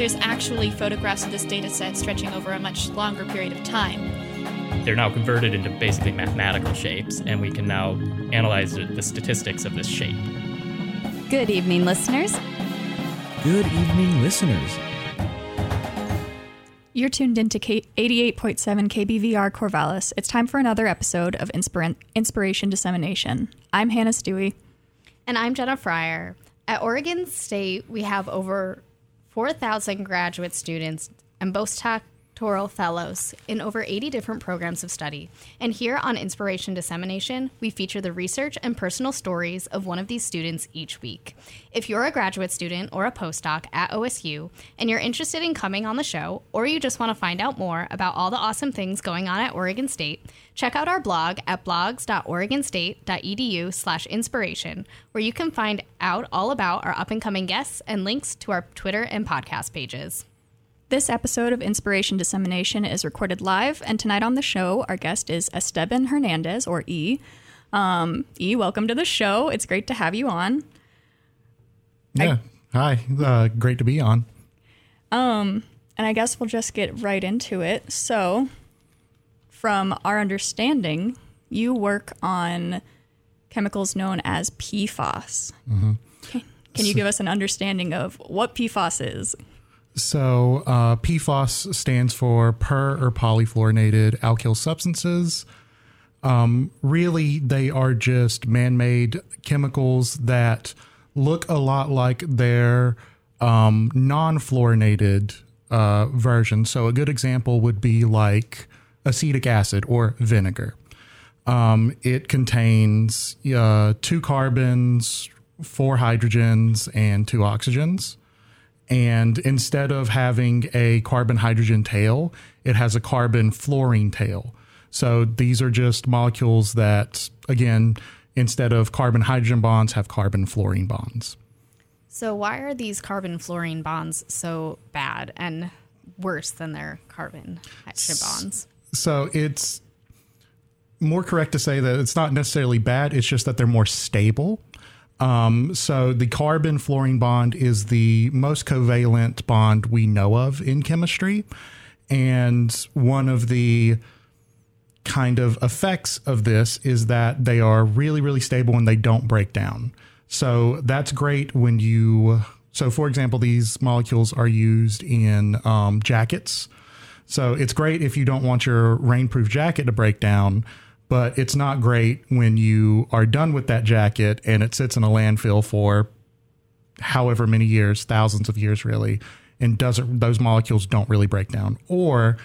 There's actually photographs of this data set stretching over a much longer period of time. They're now converted into basically mathematical shapes, and we can now analyze the statistics of this shape. Good evening, listeners. Good evening, listeners. You're tuned into K- 88.7 KBVR Corvallis. It's time for another episode of Inspir- Inspiration Dissemination. I'm Hannah Stuwe. And I'm Jenna Fryer. At Oregon State, we have over 4,000 graduate students and postdoctoral fellows in over 80 different programs of study. And here on Inspiration Dissemination, we feature the research and personal stories of one of these students each week. If you're a graduate student or a postdoc at OSU and you're interested in coming on the show, or you just want to find out more about all the awesome things going on at Oregon State, check out our blog at blogs.oregonstate.edu slash inspiration, where you can find out all about our up-and-coming guests and links to our Twitter and podcast pages. This episode of Inspiration Dissemination is recorded live, and tonight on the show, our guest is Esteban Hernandez, or E. Um, e, welcome to the show. It's great to have you on. Yeah. I, Hi. Uh, great to be on. Um, and I guess we'll just get right into it. So, from our understanding, you work on chemicals known as PFAS. Mm-hmm. Can, can you give us an understanding of what PFAS is? So, uh, PFAS stands for per or polyfluorinated alkyl substances. Um, really, they are just man made chemicals that look a lot like their um, non fluorinated uh, version. So, a good example would be like acetic acid or vinegar. Um, it contains uh, two carbons, four hydrogens, and two oxygens. And instead of having a carbon hydrogen tail, it has a carbon fluorine tail. So these are just molecules that, again, instead of carbon hydrogen bonds, have carbon fluorine bonds. So, why are these carbon fluorine bonds so bad and worse than their carbon hydrogen bonds? So, it's more correct to say that it's not necessarily bad, it's just that they're more stable. Um, so the carbon fluorine bond is the most covalent bond we know of in chemistry. And one of the kind of effects of this is that they are really, really stable and they don't break down. So that's great when you. So, for example, these molecules are used in um, jackets. So it's great if you don't want your rainproof jacket to break down but it's not great when you are done with that jacket and it sits in a landfill for however many years, thousands of years really, and doesn't those molecules don't really break down. Or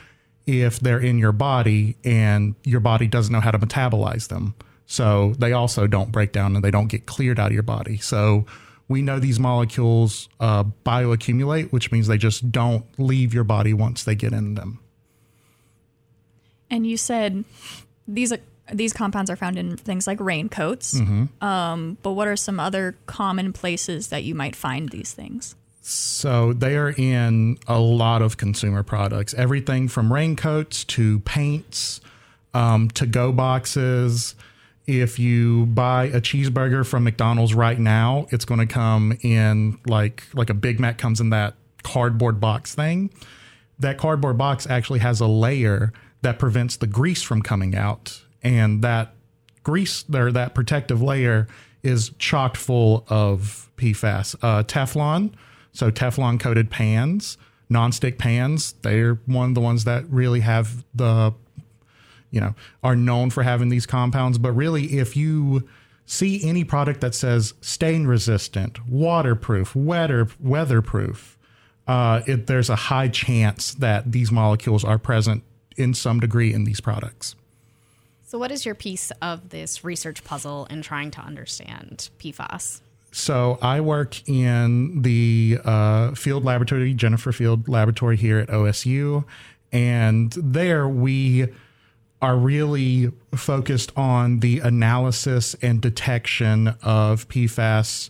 if they're in your body and your body doesn't know how to metabolize them. So they also don't break down and they don't get cleared out of your body. So we know these molecules uh, bioaccumulate, which means they just don't leave your body once they get in them. And you said these these compounds are found in things like raincoats. Mm-hmm. Um, but what are some other common places that you might find these things? So they are in a lot of consumer products, everything from raincoats to paints, um, to go boxes. If you buy a cheeseburger from McDonald's right now, it's going to come in like like a Big Mac comes in that cardboard box thing. That cardboard box actually has a layer that prevents the grease from coming out and that grease or that protective layer is chocked full of PFAS. Uh, Teflon, so Teflon coated pans, nonstick pans, they're one of the ones that really have the, you know, are known for having these compounds. But really, if you see any product that says stain resistant, waterproof, weather, weatherproof, uh, it, there's a high chance that these molecules are present in some degree in these products. So, what is your piece of this research puzzle in trying to understand PFAS? So, I work in the uh, field laboratory, Jennifer Field Laboratory here at OSU. And there we are really focused on the analysis and detection of PFAS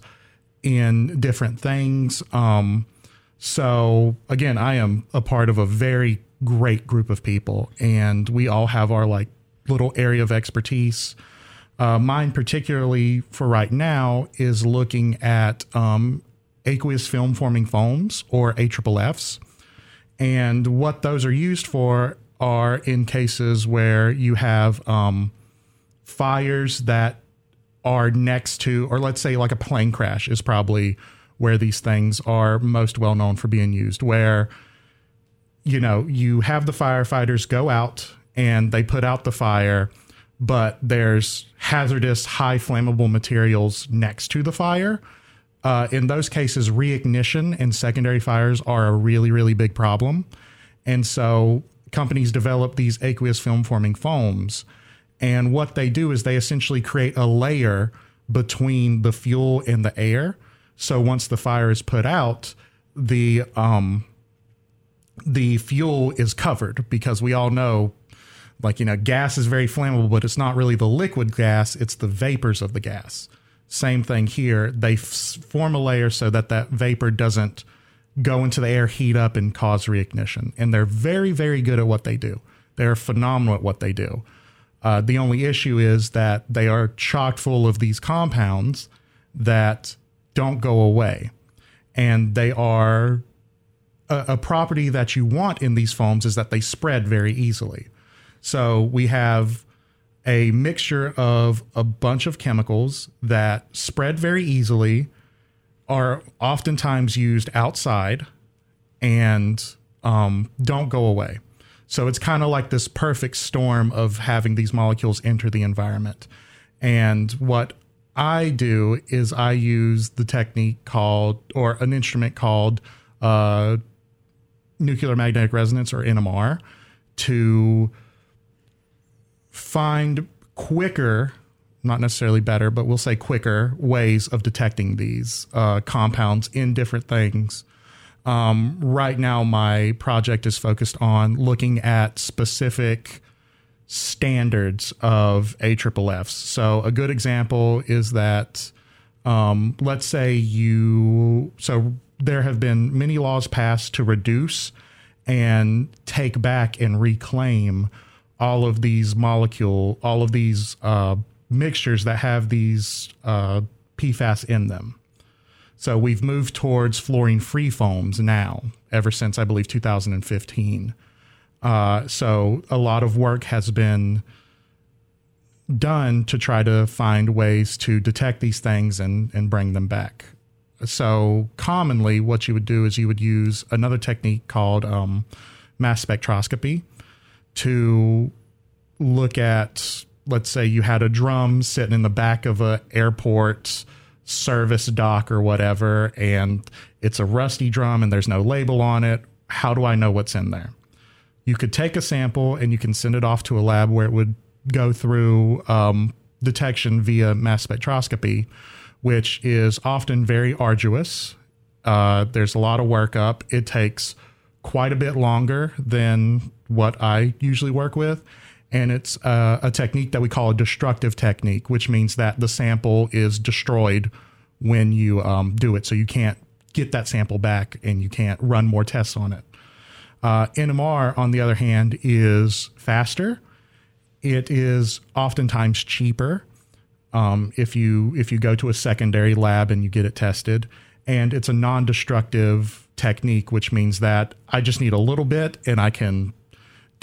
in different things. Um, so again, I am a part of a very great group of people, and we all have our like little area of expertise. Uh, mine, particularly for right now, is looking at um, aqueous film forming foams or AFFFs. And what those are used for are in cases where you have um, fires that are next to, or let's say like a plane crash is probably where these things are most well known for being used, where you know you have the firefighters go out and they put out the fire, but there's hazardous, high flammable materials next to the fire. Uh, in those cases, reignition and secondary fires are a really, really big problem. And so companies develop these aqueous film forming foams. And what they do is they essentially create a layer between the fuel and the air. So once the fire is put out, the um, the fuel is covered because we all know like you know gas is very flammable but it's not really the liquid gas it's the vapors of the gas. Same thing here. They f- form a layer so that that vapor doesn't go into the air heat up and cause reignition. And they're very very good at what they do. They're phenomenal at what they do. Uh, the only issue is that they are chock full of these compounds that don't go away. And they are a, a property that you want in these foams is that they spread very easily so we have a mixture of a bunch of chemicals that spread very easily, are oftentimes used outside, and um, don't go away. So it's kind of like this perfect storm of having these molecules enter the environment. And what I do is I use the technique called, or an instrument called uh, nuclear magnetic resonance, or NMR, to find quicker, not necessarily better, but we'll say quicker ways of detecting these uh, compounds in different things. Um, right now, my project is focused on looking at specific standards of AFFFs. So, a good example is that, um, let's say you, so there have been many laws passed to reduce and take back and reclaim all of these molecule, all of these uh, mixtures that have these uh, PFAS in them. So we've moved towards fluorine free foams now, ever since I believe 2015. Uh, so a lot of work has been done to try to find ways to detect these things and, and bring them back. So commonly, what you would do is you would use another technique called um, mass spectroscopy to look at let's say you had a drum sitting in the back of a airport service dock or whatever and it's a rusty drum and there's no label on it how do i know what's in there? You could take a sample and you can send it off to a lab where it would go through um, detection via mass spectroscopy which is often very arduous. Uh, there's a lot of workup. It takes quite a bit longer than what I usually work with. And it's uh, a technique that we call a destructive technique, which means that the sample is destroyed when you um, do it. So you can't get that sample back and you can't run more tests on it. Uh, NMR, on the other hand, is faster. It is oftentimes cheaper um, if you if you go to a secondary lab and you get it tested, and it's a non-destructive technique, which means that I just need a little bit and I can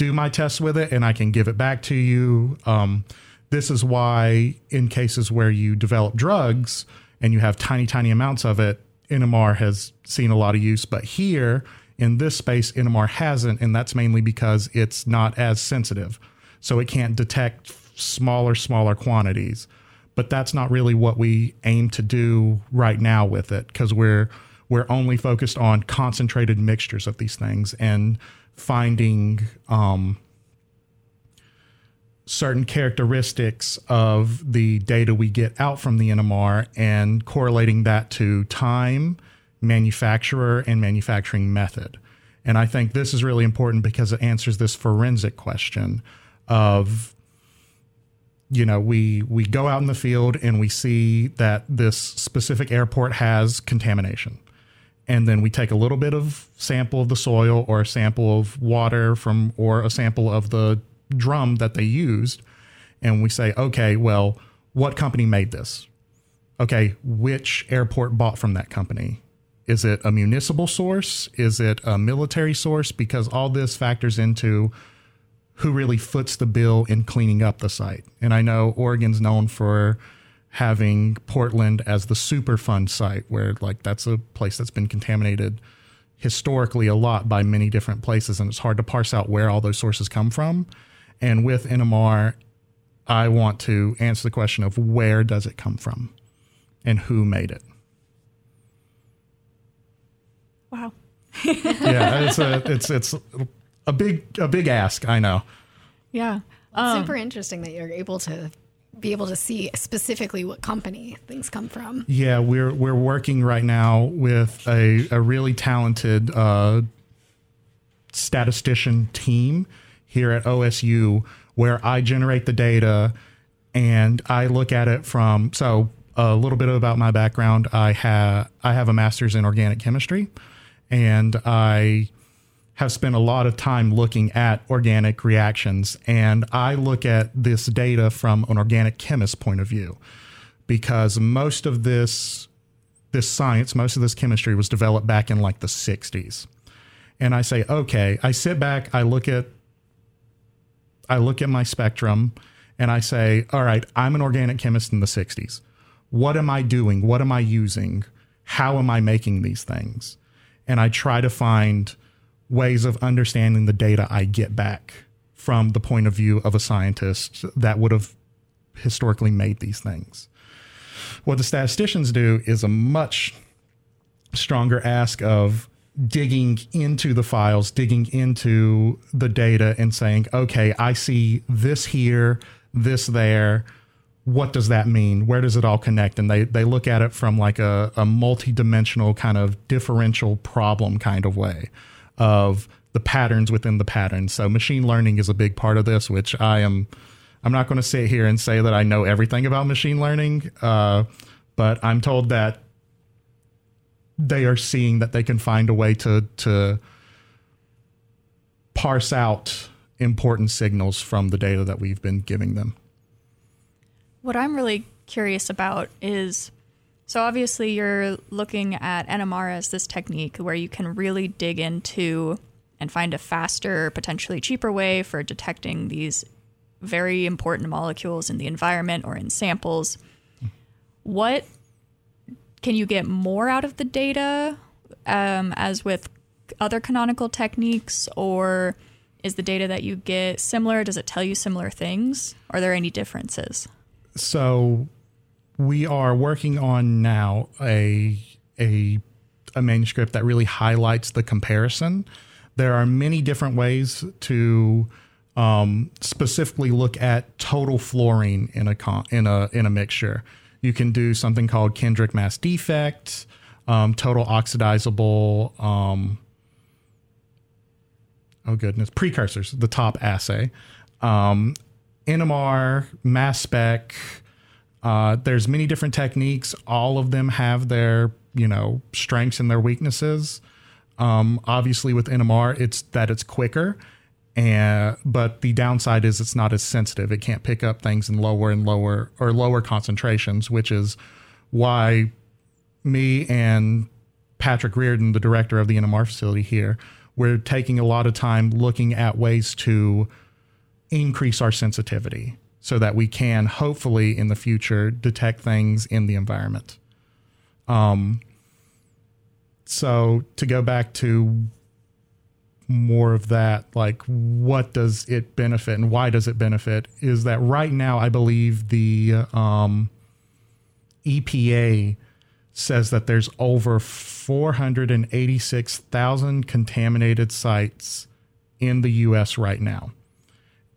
do my tests with it and I can give it back to you. Um, this is why, in cases where you develop drugs and you have tiny, tiny amounts of it, NMR has seen a lot of use. But here in this space, NMR hasn't, and that's mainly because it's not as sensitive. So it can't detect smaller, smaller quantities. But that's not really what we aim to do right now with it because we're we're only focused on concentrated mixtures of these things and finding um, certain characteristics of the data we get out from the NMR and correlating that to time, manufacturer, and manufacturing method. And I think this is really important because it answers this forensic question of you know, we we go out in the field and we see that this specific airport has contamination. And then we take a little bit of sample of the soil or a sample of water from or a sample of the drum that they used and we say, "Okay, well, what company made this?" Okay, which airport bought from that company? Is it a municipal source? Is it a military source? Because all this factors into who really foots the bill in cleaning up the site. And I know Oregon's known for having Portland as the Superfund site, where like that's a place that's been contaminated historically a lot by many different places, and it's hard to parse out where all those sources come from. And with NMR, I want to answer the question of where does it come from and who made it. Wow. yeah, it's a it's it's a big a big ask. I know. Yeah. Um, super interesting that you're able to be able to see specifically what company things come from. Yeah, we're we're working right now with a, a really talented uh, statistician team here at OSU where I generate the data and I look at it from so a little bit about my background. I have I have a master's in organic chemistry and I have spent a lot of time looking at organic reactions and I look at this data from an organic chemist point of view because most of this this science, most of this chemistry was developed back in like the 60s. And I say, okay, I sit back, I look at I look at my spectrum and I say, all right, I'm an organic chemist in the 60s. What am I doing? What am I using? How am I making these things? And I try to find ways of understanding the data I get back from the point of view of a scientist that would have historically made these things. What the statisticians do is a much stronger ask of digging into the files, digging into the data and saying, okay, I see this here, this there. What does that mean? Where does it all connect? And they, they look at it from like a, a multi-dimensional kind of differential problem kind of way of the patterns within the patterns. So machine learning is a big part of this, which I am. I'm not going to sit here and say that I know everything about machine learning, uh, but I'm told that they are seeing that they can find a way to to parse out important signals from the data that we've been giving them. What I'm really curious about is so obviously you're looking at NMR as this technique where you can really dig into and find a faster, potentially cheaper way for detecting these very important molecules in the environment or in samples. What can you get more out of the data um, as with other canonical techniques or is the data that you get similar? Does it tell you similar things? Are there any differences? So we are working on now a a a manuscript that really highlights the comparison. There are many different ways to um, specifically look at total fluorine in a con- in a in a mixture. You can do something called Kendrick mass defect, um, total oxidizable. Um, oh goodness, precursors, the top assay, um, NMR, mass spec, uh, there's many different techniques. All of them have their, you know, strengths and their weaknesses. Um, obviously, with NMR, it's that it's quicker, and but the downside is it's not as sensitive. It can't pick up things in lower and lower or lower concentrations, which is why me and Patrick Reardon, the director of the NMR facility here, we're taking a lot of time looking at ways to increase our sensitivity so that we can hopefully in the future detect things in the environment. Um, so to go back to more of that, like what does it benefit and why does it benefit? Is that right now I believe the um, EPA says that there's over 486,000 contaminated sites in the U.S. right now,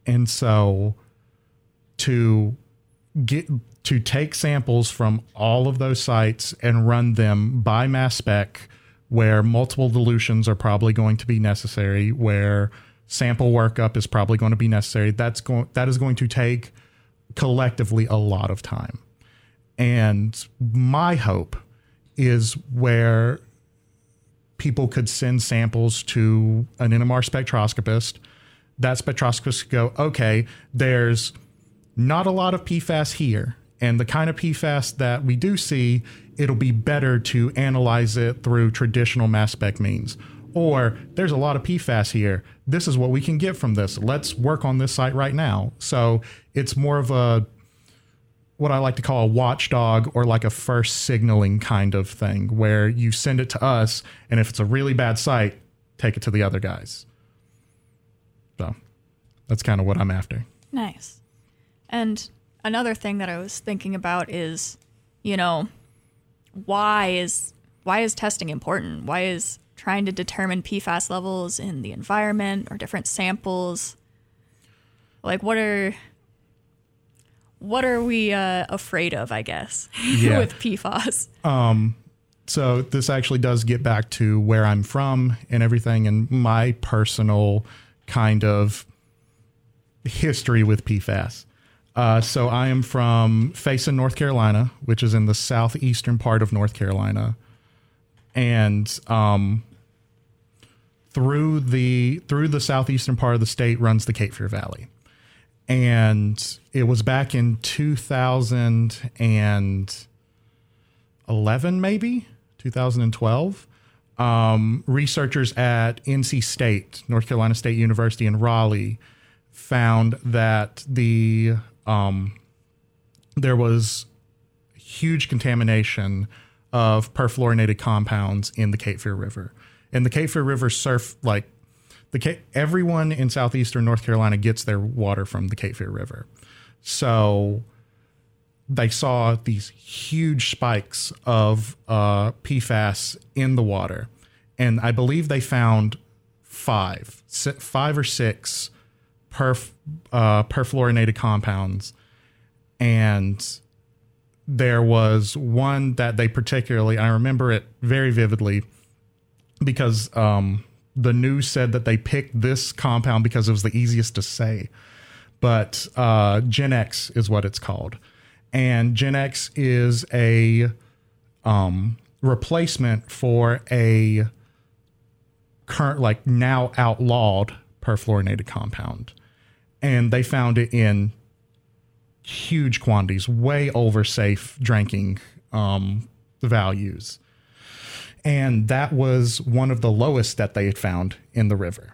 and so to get to take samples from all of those sites and run them by mass spec where multiple dilutions are probably going to be necessary, where sample workup is probably going to be necessary. That's going that is going to take collectively a lot of time. And my hope is where people could send samples to an NMR spectroscopist. That spectroscopist could go, okay, there's not a lot of PFAS here. And the kind of PFAS that we do see, it'll be better to analyze it through traditional mass spec means. Or there's a lot of PFAS here. This is what we can get from this. Let's work on this site right now. So it's more of a what I like to call a watchdog or like a first signaling kind of thing where you send it to us and if it's a really bad site, take it to the other guys. So that's kind of what I'm after. Nice. And another thing that I was thinking about is, you know, why is why is testing important? Why is trying to determine PFAS levels in the environment or different samples like what are what are we uh, afraid of, I guess, Yeah. with PFAS? Um, so this actually does get back to where I'm from and everything, and my personal kind of history with PFAS. Uh, so I am from Faison, North Carolina, which is in the southeastern part of North Carolina, and um, through the through the southeastern part of the state runs the Cape Fear Valley, and it was back in 2011, maybe 2012. Um, researchers at NC State, North Carolina State University in Raleigh, found that the um, there was huge contamination of perfluorinated compounds in the Cape Fear River. And the Cape Fear River surf like the Cape, everyone in southeastern North Carolina gets their water from the Cape Fear River. So they saw these huge spikes of uh, PFAS in the water, and I believe they found five, five or six perf, uh, perfluorinated compounds, and there was one that they particularly I remember it very vividly because um, the news said that they picked this compound because it was the easiest to say. But uh, Gen X is what it's called, and Gen X is a um, replacement for a current, like now outlawed perfluorinated compound, and they found it in huge quantities, way over safe drinking um, values and that was one of the lowest that they had found in the river.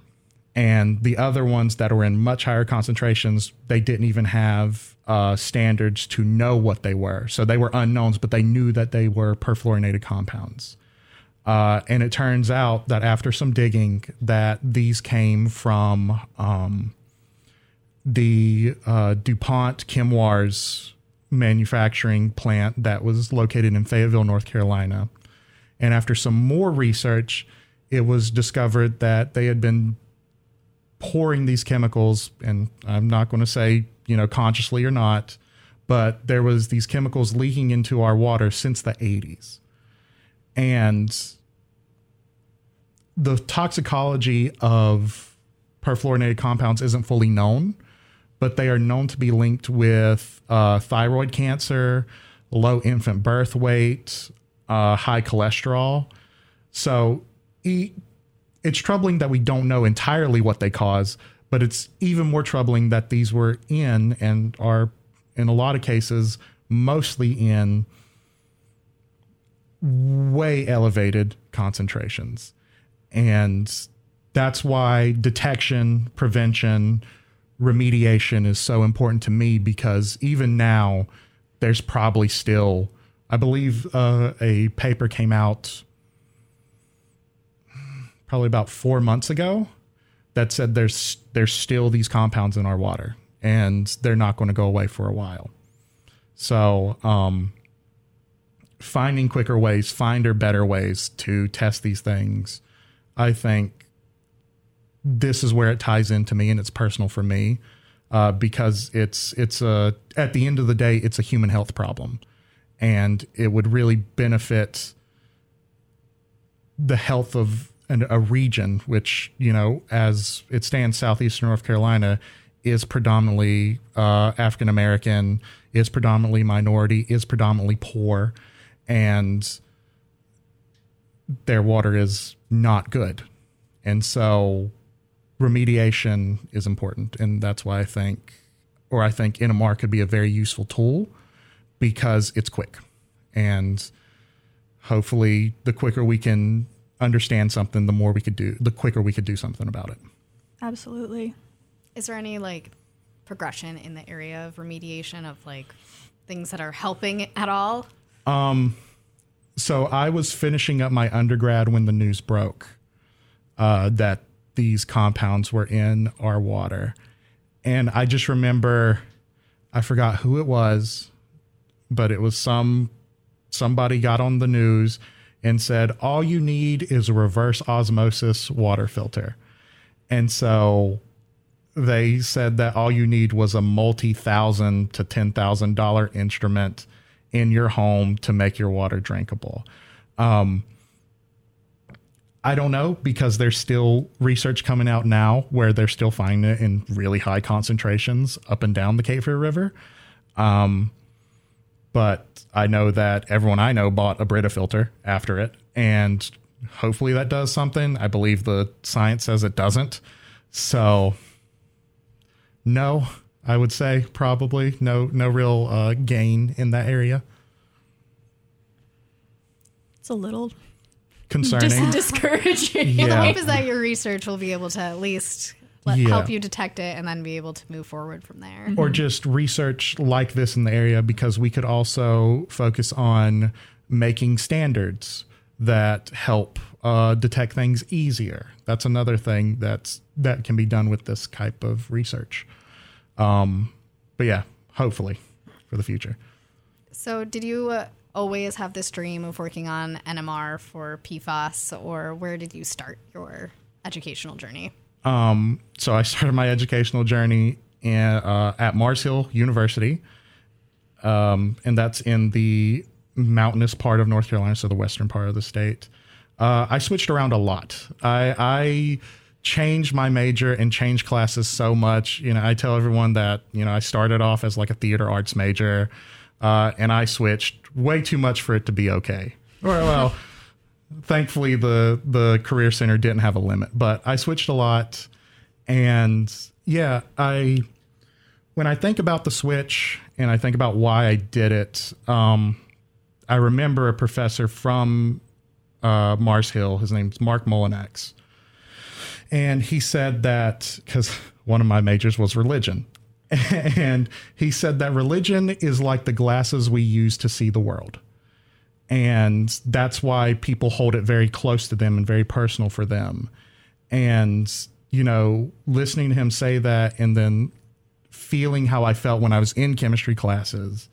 And the other ones that were in much higher concentrations, they didn't even have uh, standards to know what they were. So they were unknowns, but they knew that they were perfluorinated compounds. Uh, and it turns out that after some digging, that these came from um, the uh, DuPont Chemours manufacturing plant that was located in Fayetteville, North Carolina. And after some more research, it was discovered that they had been pouring these chemicals, and I'm not going to say, you know, consciously or not, but there was these chemicals leaking into our water since the 80s. And the toxicology of perfluorinated compounds isn't fully known, but they are known to be linked with uh, thyroid cancer, low infant birth weight, uh, high cholesterol. So it's troubling that we don't know entirely what they cause, but it's even more troubling that these were in and are, in a lot of cases, mostly in way elevated concentrations. And that's why detection, prevention, remediation is so important to me because even now, there's probably still I believe uh, a paper came out probably about four months ago that said there's there's still these compounds in our water and they're not going to go away for a while. So, um, finding quicker ways, finder better ways to test these things, I think this is where it ties into me and it's personal for me uh, because it's it's a at the end of the day it's a human health problem. And it would really benefit the health of an, a region, which you know, as it stands, southeastern North Carolina is predominantly uh, African American, is predominantly minority, is predominantly poor, and their water is not good, and so remediation is important, and that's why I think, or I think NMR could be a very useful tool because it's quick, and hopefully, the quicker we can understand something, the more we could do, the quicker we could do something about it. Absolutely. Is there any like progression in the area of remediation of like things that are helping at all? Um, so I was finishing up my undergrad when the news broke uh, that these compounds were in our water, and I just remember, I forgot who it was, but it was some somebody got on the news and said all you need is a reverse osmosis water filter, and so they said that all you need was a multi thousand to ten thousand dollar instrument in your home to make your water drinkable. Um, I don't know because there's still research coming out now where they're still finding it in really high concentrations up and down the Cape Fear River. Um, but I know that everyone I know bought a Brita filter after it, and hopefully that does something. I believe the science says it doesn't. So no, I would say probably no no real uh, gain in that area. It's a little concerning, dis- discouraging. Yeah. The hope is that your research will be able to at least let, Yeah. help you detect it and then be able to move forward from there. or just research like this in the area because we could also focus on making standards that help uh, detect things easier. That's another thing that's that can be done with this type of research. Um, but yeah, hopefully for the future. So, did you uh, always have this dream of working on NMR for PFAS, or where did you start your educational journey? Um, so I started my educational journey in, uh, at Mars Hill University, um, and that's in the mountainous part of North Carolina, so the western part of the state. Uh, I switched around a lot. I, I changed my major and changed classes so much. You know, I tell everyone that you know I started off as like a theater arts major, uh, and I switched way too much for it to be okay. Or well thankfully the the career center didn't have a limit but i switched a lot. And yeah i when i think about the switch and i think about why i did it um i remember a professor from uh mars hill. His name's mark Mullinex, and he said that because one of my majors was religion and he said that religion is like the glasses we use to see the world. And that's why people hold it very close to them and very personal for them. And you know listening to him say that and then feeling how i felt when i was in chemistry classes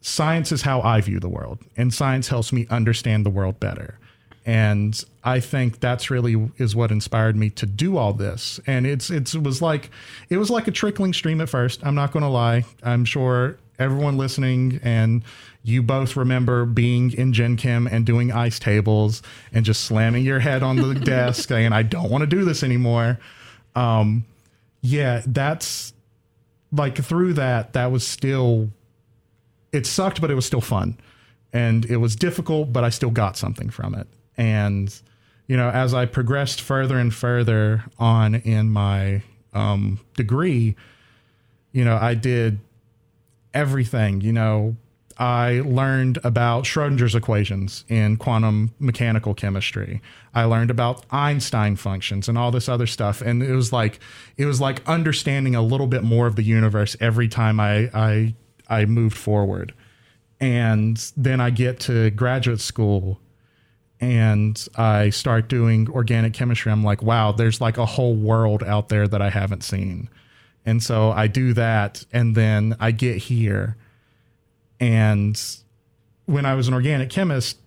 science is how i view the world. And science helps me understand the world better and i think that's really is what inspired me to do all this and it's, it's it was like it was like a trickling stream at first i'm not going to lie i'm sure everyone listening and you both remember being in Gen Chem and doing ice tables and just slamming your head on the desk saying, I don't want to do this anymore. Um, yeah, that's like through that, that was still, it sucked, but it was still fun. And it was difficult, but I still got something from it. And, you know, as I progressed further and further on in my um, degree, you know, I did everything, you know, I learned about Schrodinger's equations in quantum mechanical chemistry. I learned about Einstein functions and all this other stuff. And it was like it was like understanding a little bit more of the universe every time I I I moved forward. And then I get to graduate school and I start doing organic chemistry. I'm like, wow, there's like a whole world out there that I haven't seen. And so I do that and then I get here and when I was an organic chemist,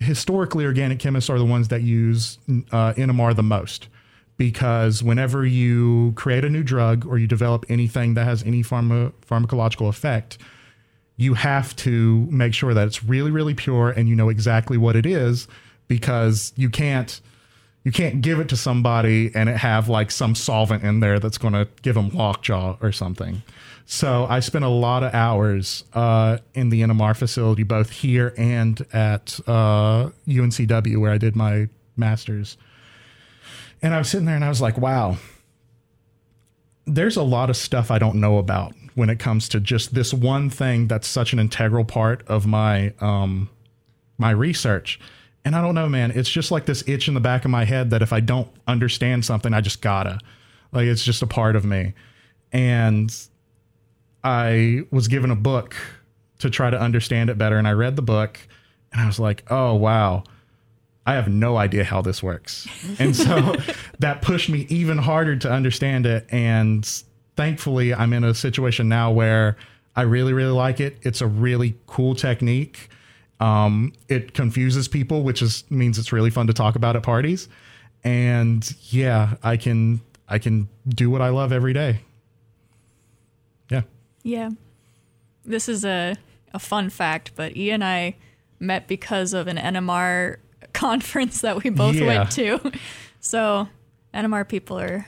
historically, organic chemists are the ones that use uh, NMR the most because whenever you create a new drug or you develop anything that has any pharma- pharmacological effect, you have to make sure that it's really, really pure and you know exactly what it is because you can't you can't give it to somebody and it have like some solvent in there that's going to give them lockjaw or something. So I spent a lot of hours uh, in the NMR facility, both here and at uh, UNCW, where I did my master's. And I was sitting there and I was like, wow, there's a lot of stuff I don't know about when it comes to just this one thing that's such an integral part of my um, my research. And I don't know, man. It's just like this itch in the back of my head that if I don't understand something, I just gotta. Like it's just a part of me. And I was given a book to try to understand it better. And I read the book and I was like, oh, wow. I have no idea how this works. And so that pushed me even harder to understand it. And thankfully, I'm in a situation now where I really, really like it. It's a really cool technique. Um, it confuses people, which is means it's really fun to talk about at parties. And yeah, I can I can do what I love every day. Yeah. Yeah. This is a, a fun fact, but E and I met because of an NMR conference that we both Yeah. went to. So NMR people are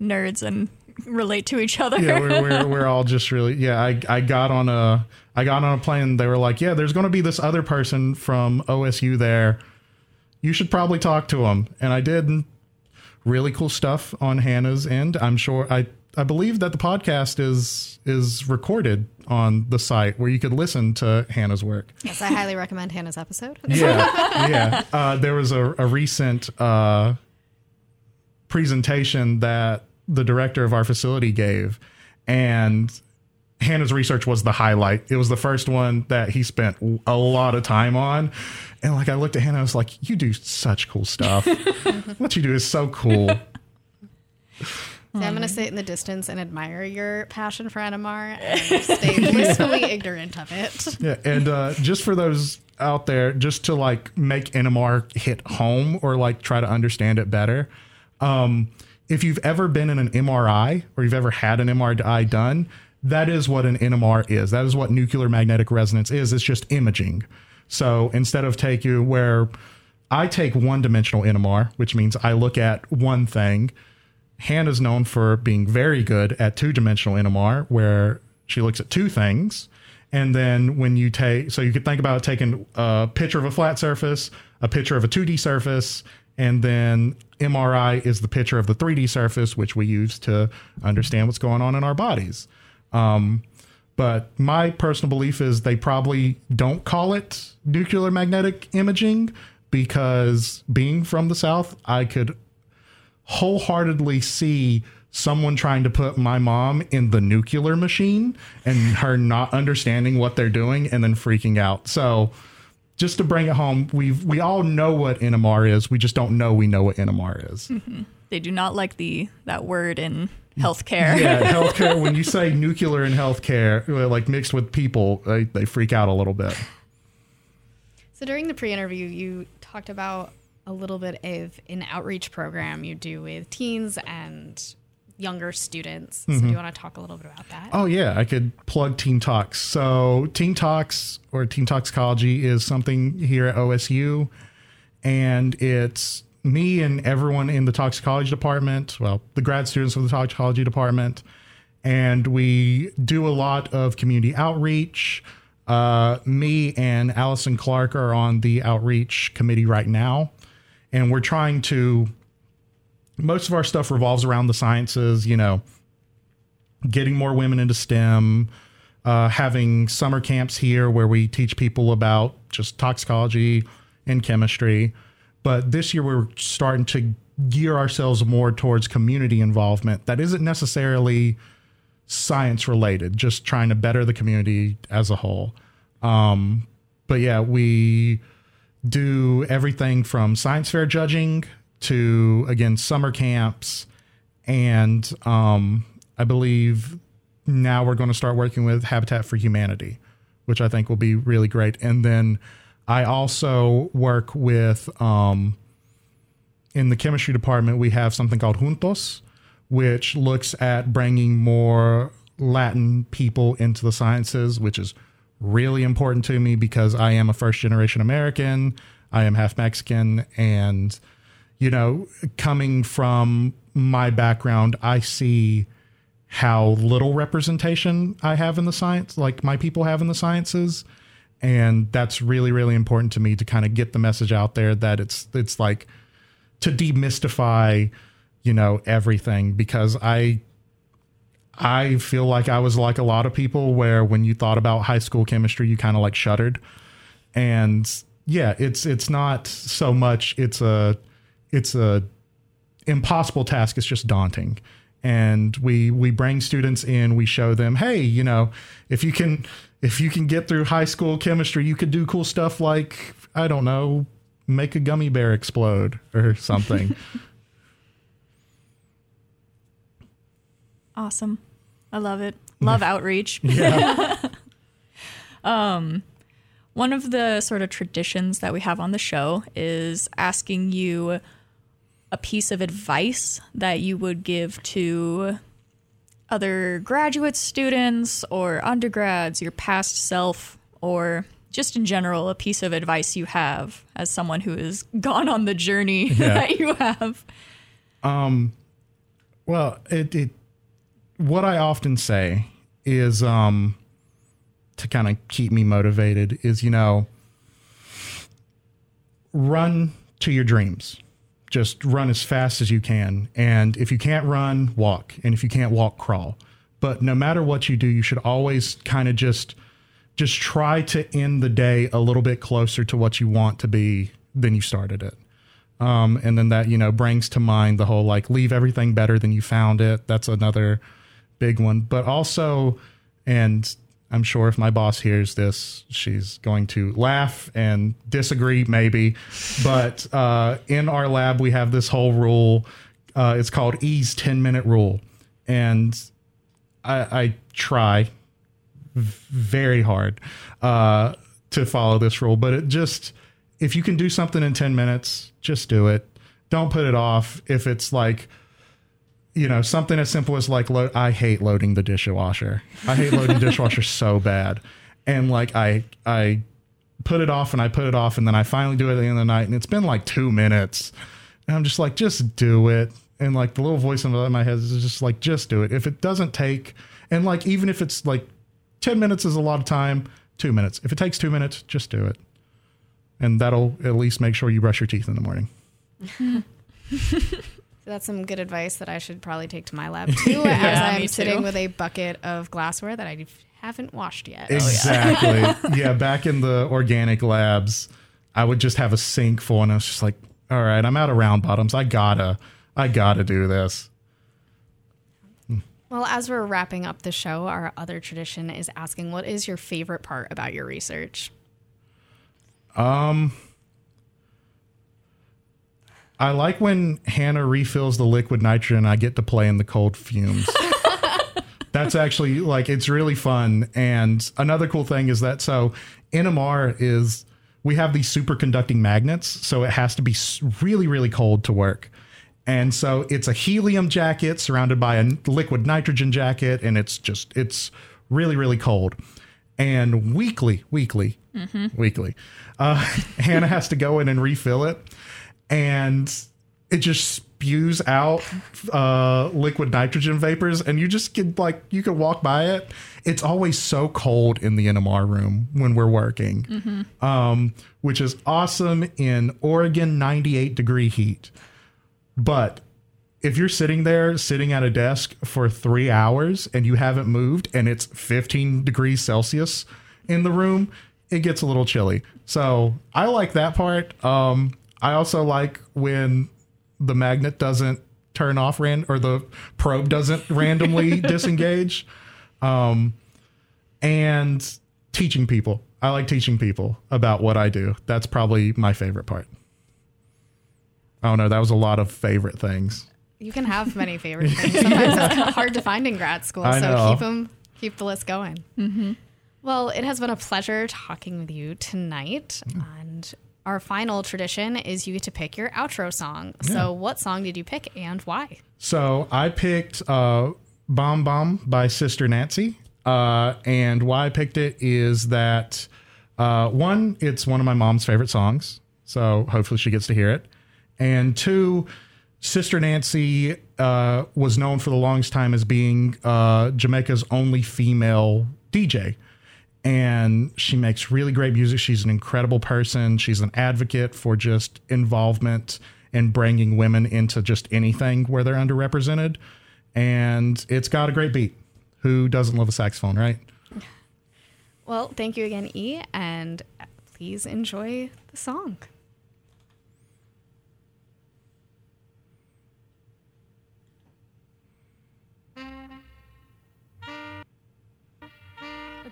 nerds and relate to each other. yeah, we're, we're, we're all just really yeah. I I got on a I got on a plane. They were like, yeah, there's going to be this other person from OSU there. You should probably talk to him, and I did. Really cool stuff on Hannah's end. I'm sure I I believe that the podcast is is recorded on the site where you could listen to Hannah's work. Yes, I highly recommend Hannah's episode. Yeah, yeah. Uh, there was a, a recent uh, presentation that the director of our facility gave, and Hannah's research was the highlight. It was the first one that he spent a lot of time on. And like I looked at Hannah, I was like, "You do such cool stuff. what you do is so cool." See, I'm going to sit in the distance and admire your passion for NMR and stay blissfully ignorant of it. Yeah, and uh, just for those out there, just to like make NMR hit home or like try to understand it better, um, if you've ever been in an MRI or you've ever had an MRI done, that is what an NMR is. That is what nuclear magnetic resonance is. It's just imaging. So instead of take you where I take one dimensional NMR, which means I look at one thing. Hannah's known for being very good at two dimensional NMR, where she looks at two things. And then when you take, so you could think about taking a picture of a flat surface, a picture of a 2D surface, and then MRI is the picture of the 3D surface, which we use to understand what's going on in our bodies. Um, but my personal belief is they probably don't call it nuclear magnetic imaging because being from the South, I could wholeheartedly see someone trying to put my mom in the nuclear machine and her not understanding what they're doing and then freaking out. So just to bring it home, we we all know what NMR is. We just don't know we know what NMR is. They do not like the that word in healthcare. yeah, healthcare. When you say nuclear in healthcare, uh, like mixed with people, they, they freak out a little bit. So during the pre-interview, you talked about a little bit of an outreach program you do with teens and younger students. So do you want to talk a little bit about that? Oh yeah, I could plug Teen Talks. So Teen Talks or Teen Toxicology is something here at OSU, and it's me and everyone in the toxicology department. Well, the grad students of the toxicology department, and we do a lot of community outreach. Uh, me and Allison Clark are on the outreach committee right now, and we're trying to. Most of our stuff revolves around the sciences, you know, getting more women into STEM, uh, having summer camps here where we teach people about just toxicology and chemistry. But this year we're starting to gear ourselves more towards community involvement that isn't necessarily science related, just trying to better the community as a whole. Um, but yeah, we do everything from science fair judging to again summer camps and um, i believe now we're going to start working with habitat for humanity which i think will be really great and then i also work with um, in the chemistry department we have something called juntos which looks at bringing more latin people into the sciences which is really important to me because I am a first generation American. I am half Mexican, and you know, coming from my background, I see how little representation I have in the science, like my people have in the sciences. And that's really, really important to me to kind of get the message out there that it's it's like to demystify, you know, everything because I I feel like I was like a lot of people where when you thought about high school chemistry, you kind of like shuddered. And yeah, it's it's not so much it's a it's a impossible task, it's just daunting and we we bring students in we show them hey you know if you can if you can get through high school chemistry you could do cool stuff like i don't know make a gummy bear explode or something Awesome. I love it. Love outreach. Yeah. um, one of the sort of traditions that we have on the show is asking you a piece of advice that you would give to other graduate students or undergrads, your past self, or just in general, a piece of advice you have as someone who has gone on the journey Yeah. that you have. Um, well, it, it what I often say is um to kind of keep me motivated is you know run to your dreams. Just run as fast as you can, and if you can't run, walk, and if you can't walk, crawl. But no matter what you do, you should always kind of just just try to end the day a little bit closer to what you want to be than you started it. Um, and then that you know brings to mind the whole like leave everything better than you found it. That's another big one. But also, and I'm sure if my boss hears this, she's going to laugh and disagree, maybe. But uh, in our lab, we have this whole rule. Uh, it's called E's 10 minute rule. And I, I try very hard uh, to follow this rule, but it just, if you can do something in 10 minutes, just do it. Don't put it off. If it's like, you know, something as simple as like, lo- I hate loading the dishwasher. I hate loading the dishwasher so bad. And like, I, I put it off and I put it off and then I finally do it at the end of the night and it's been like two minutes. And I'm just like, just do it. And like the little voice in my head is just like, just do it. If it doesn't take, and like, even if it's like 10 minutes is a lot of time, two minutes. If it takes two minutes, just do it. And that'll at least make sure you brush your teeth in the morning. That's some good advice that I should probably take to my lab too, Yeah, as I'm sitting too. with a bucket of glassware that I haven't washed yet. Exactly. yeah. Back in the organic labs, I would just have a sink full, and I was just like, "All right, I'm out of round bottoms. I gotta, I gotta do this." Well, as we're wrapping up the show, our other tradition is asking what is your favorite part about your research? Um, I like when Hannah refills the liquid nitrogen. I get to play in the cold fumes. That's actually like it's really fun. And another cool thing is that so NMR is we have these superconducting magnets, so it has to be really really cold to work. And so it's a helium jacket surrounded by a liquid nitrogen jacket, and it's just it's really really cold. And weekly, weekly, weekly, uh, Hannah has to go in and refill it, and it just spews out uh, liquid nitrogen vapors, and you just can like you can walk by it. It's always so cold in the NMR room when we're working, um, which is awesome in Oregon 98 degree heat. But if you're sitting there, sitting at a desk for three hours and you haven't moved and it's 15 degrees Celsius in the room, it gets a little chilly. So I like that part. Um, I also like when the magnet doesn't turn off ran or the probe doesn't randomly disengage. Um, and teaching people. I like teaching people about what I do. That's probably my favorite part. Oh no, that was a lot of favorite things. You can have many favorite things. Sometimes it's kind of hard to find in grad school, I so know. keep them, keep the list going. Mm-hmm. Well, it has been a pleasure talking with you tonight, and our final tradition is you get to pick your outro song. So, what song did you pick and why? So I picked uh, "Bam Bam" by Sister Nancy, uh, and why I picked it is that uh, one, it's one of my mom's favorite songs. So hopefully she gets to hear it. And two, Sister Nancy uh, was known for the longest time as being uh, Jamaica's only female DJ. And she makes really great music. She's an incredible person. She's an advocate for just involvement and bringing women into just anything where they're underrepresented. And it's got a great beat. Who doesn't love a saxophone, right? Well, thank you again, E, and please enjoy the song.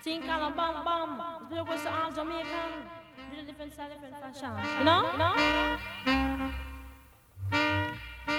Think kind of bam bam, the was all Jamaican, really different style, different fashion. You know.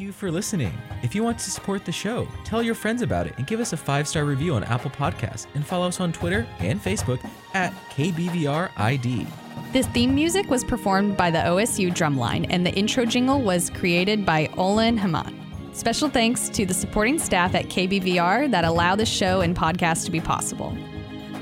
you for listening. If you want to support the show, tell your friends about it and give us a five star review on Apple Podcasts and follow us on Twitter and Facebook at KBVRID. This theme music was performed by the OSU Drumline, and the intro jingle was created by Olin Haman. Special thanks to the supporting staff at KBVR that allow the show and podcast to be possible.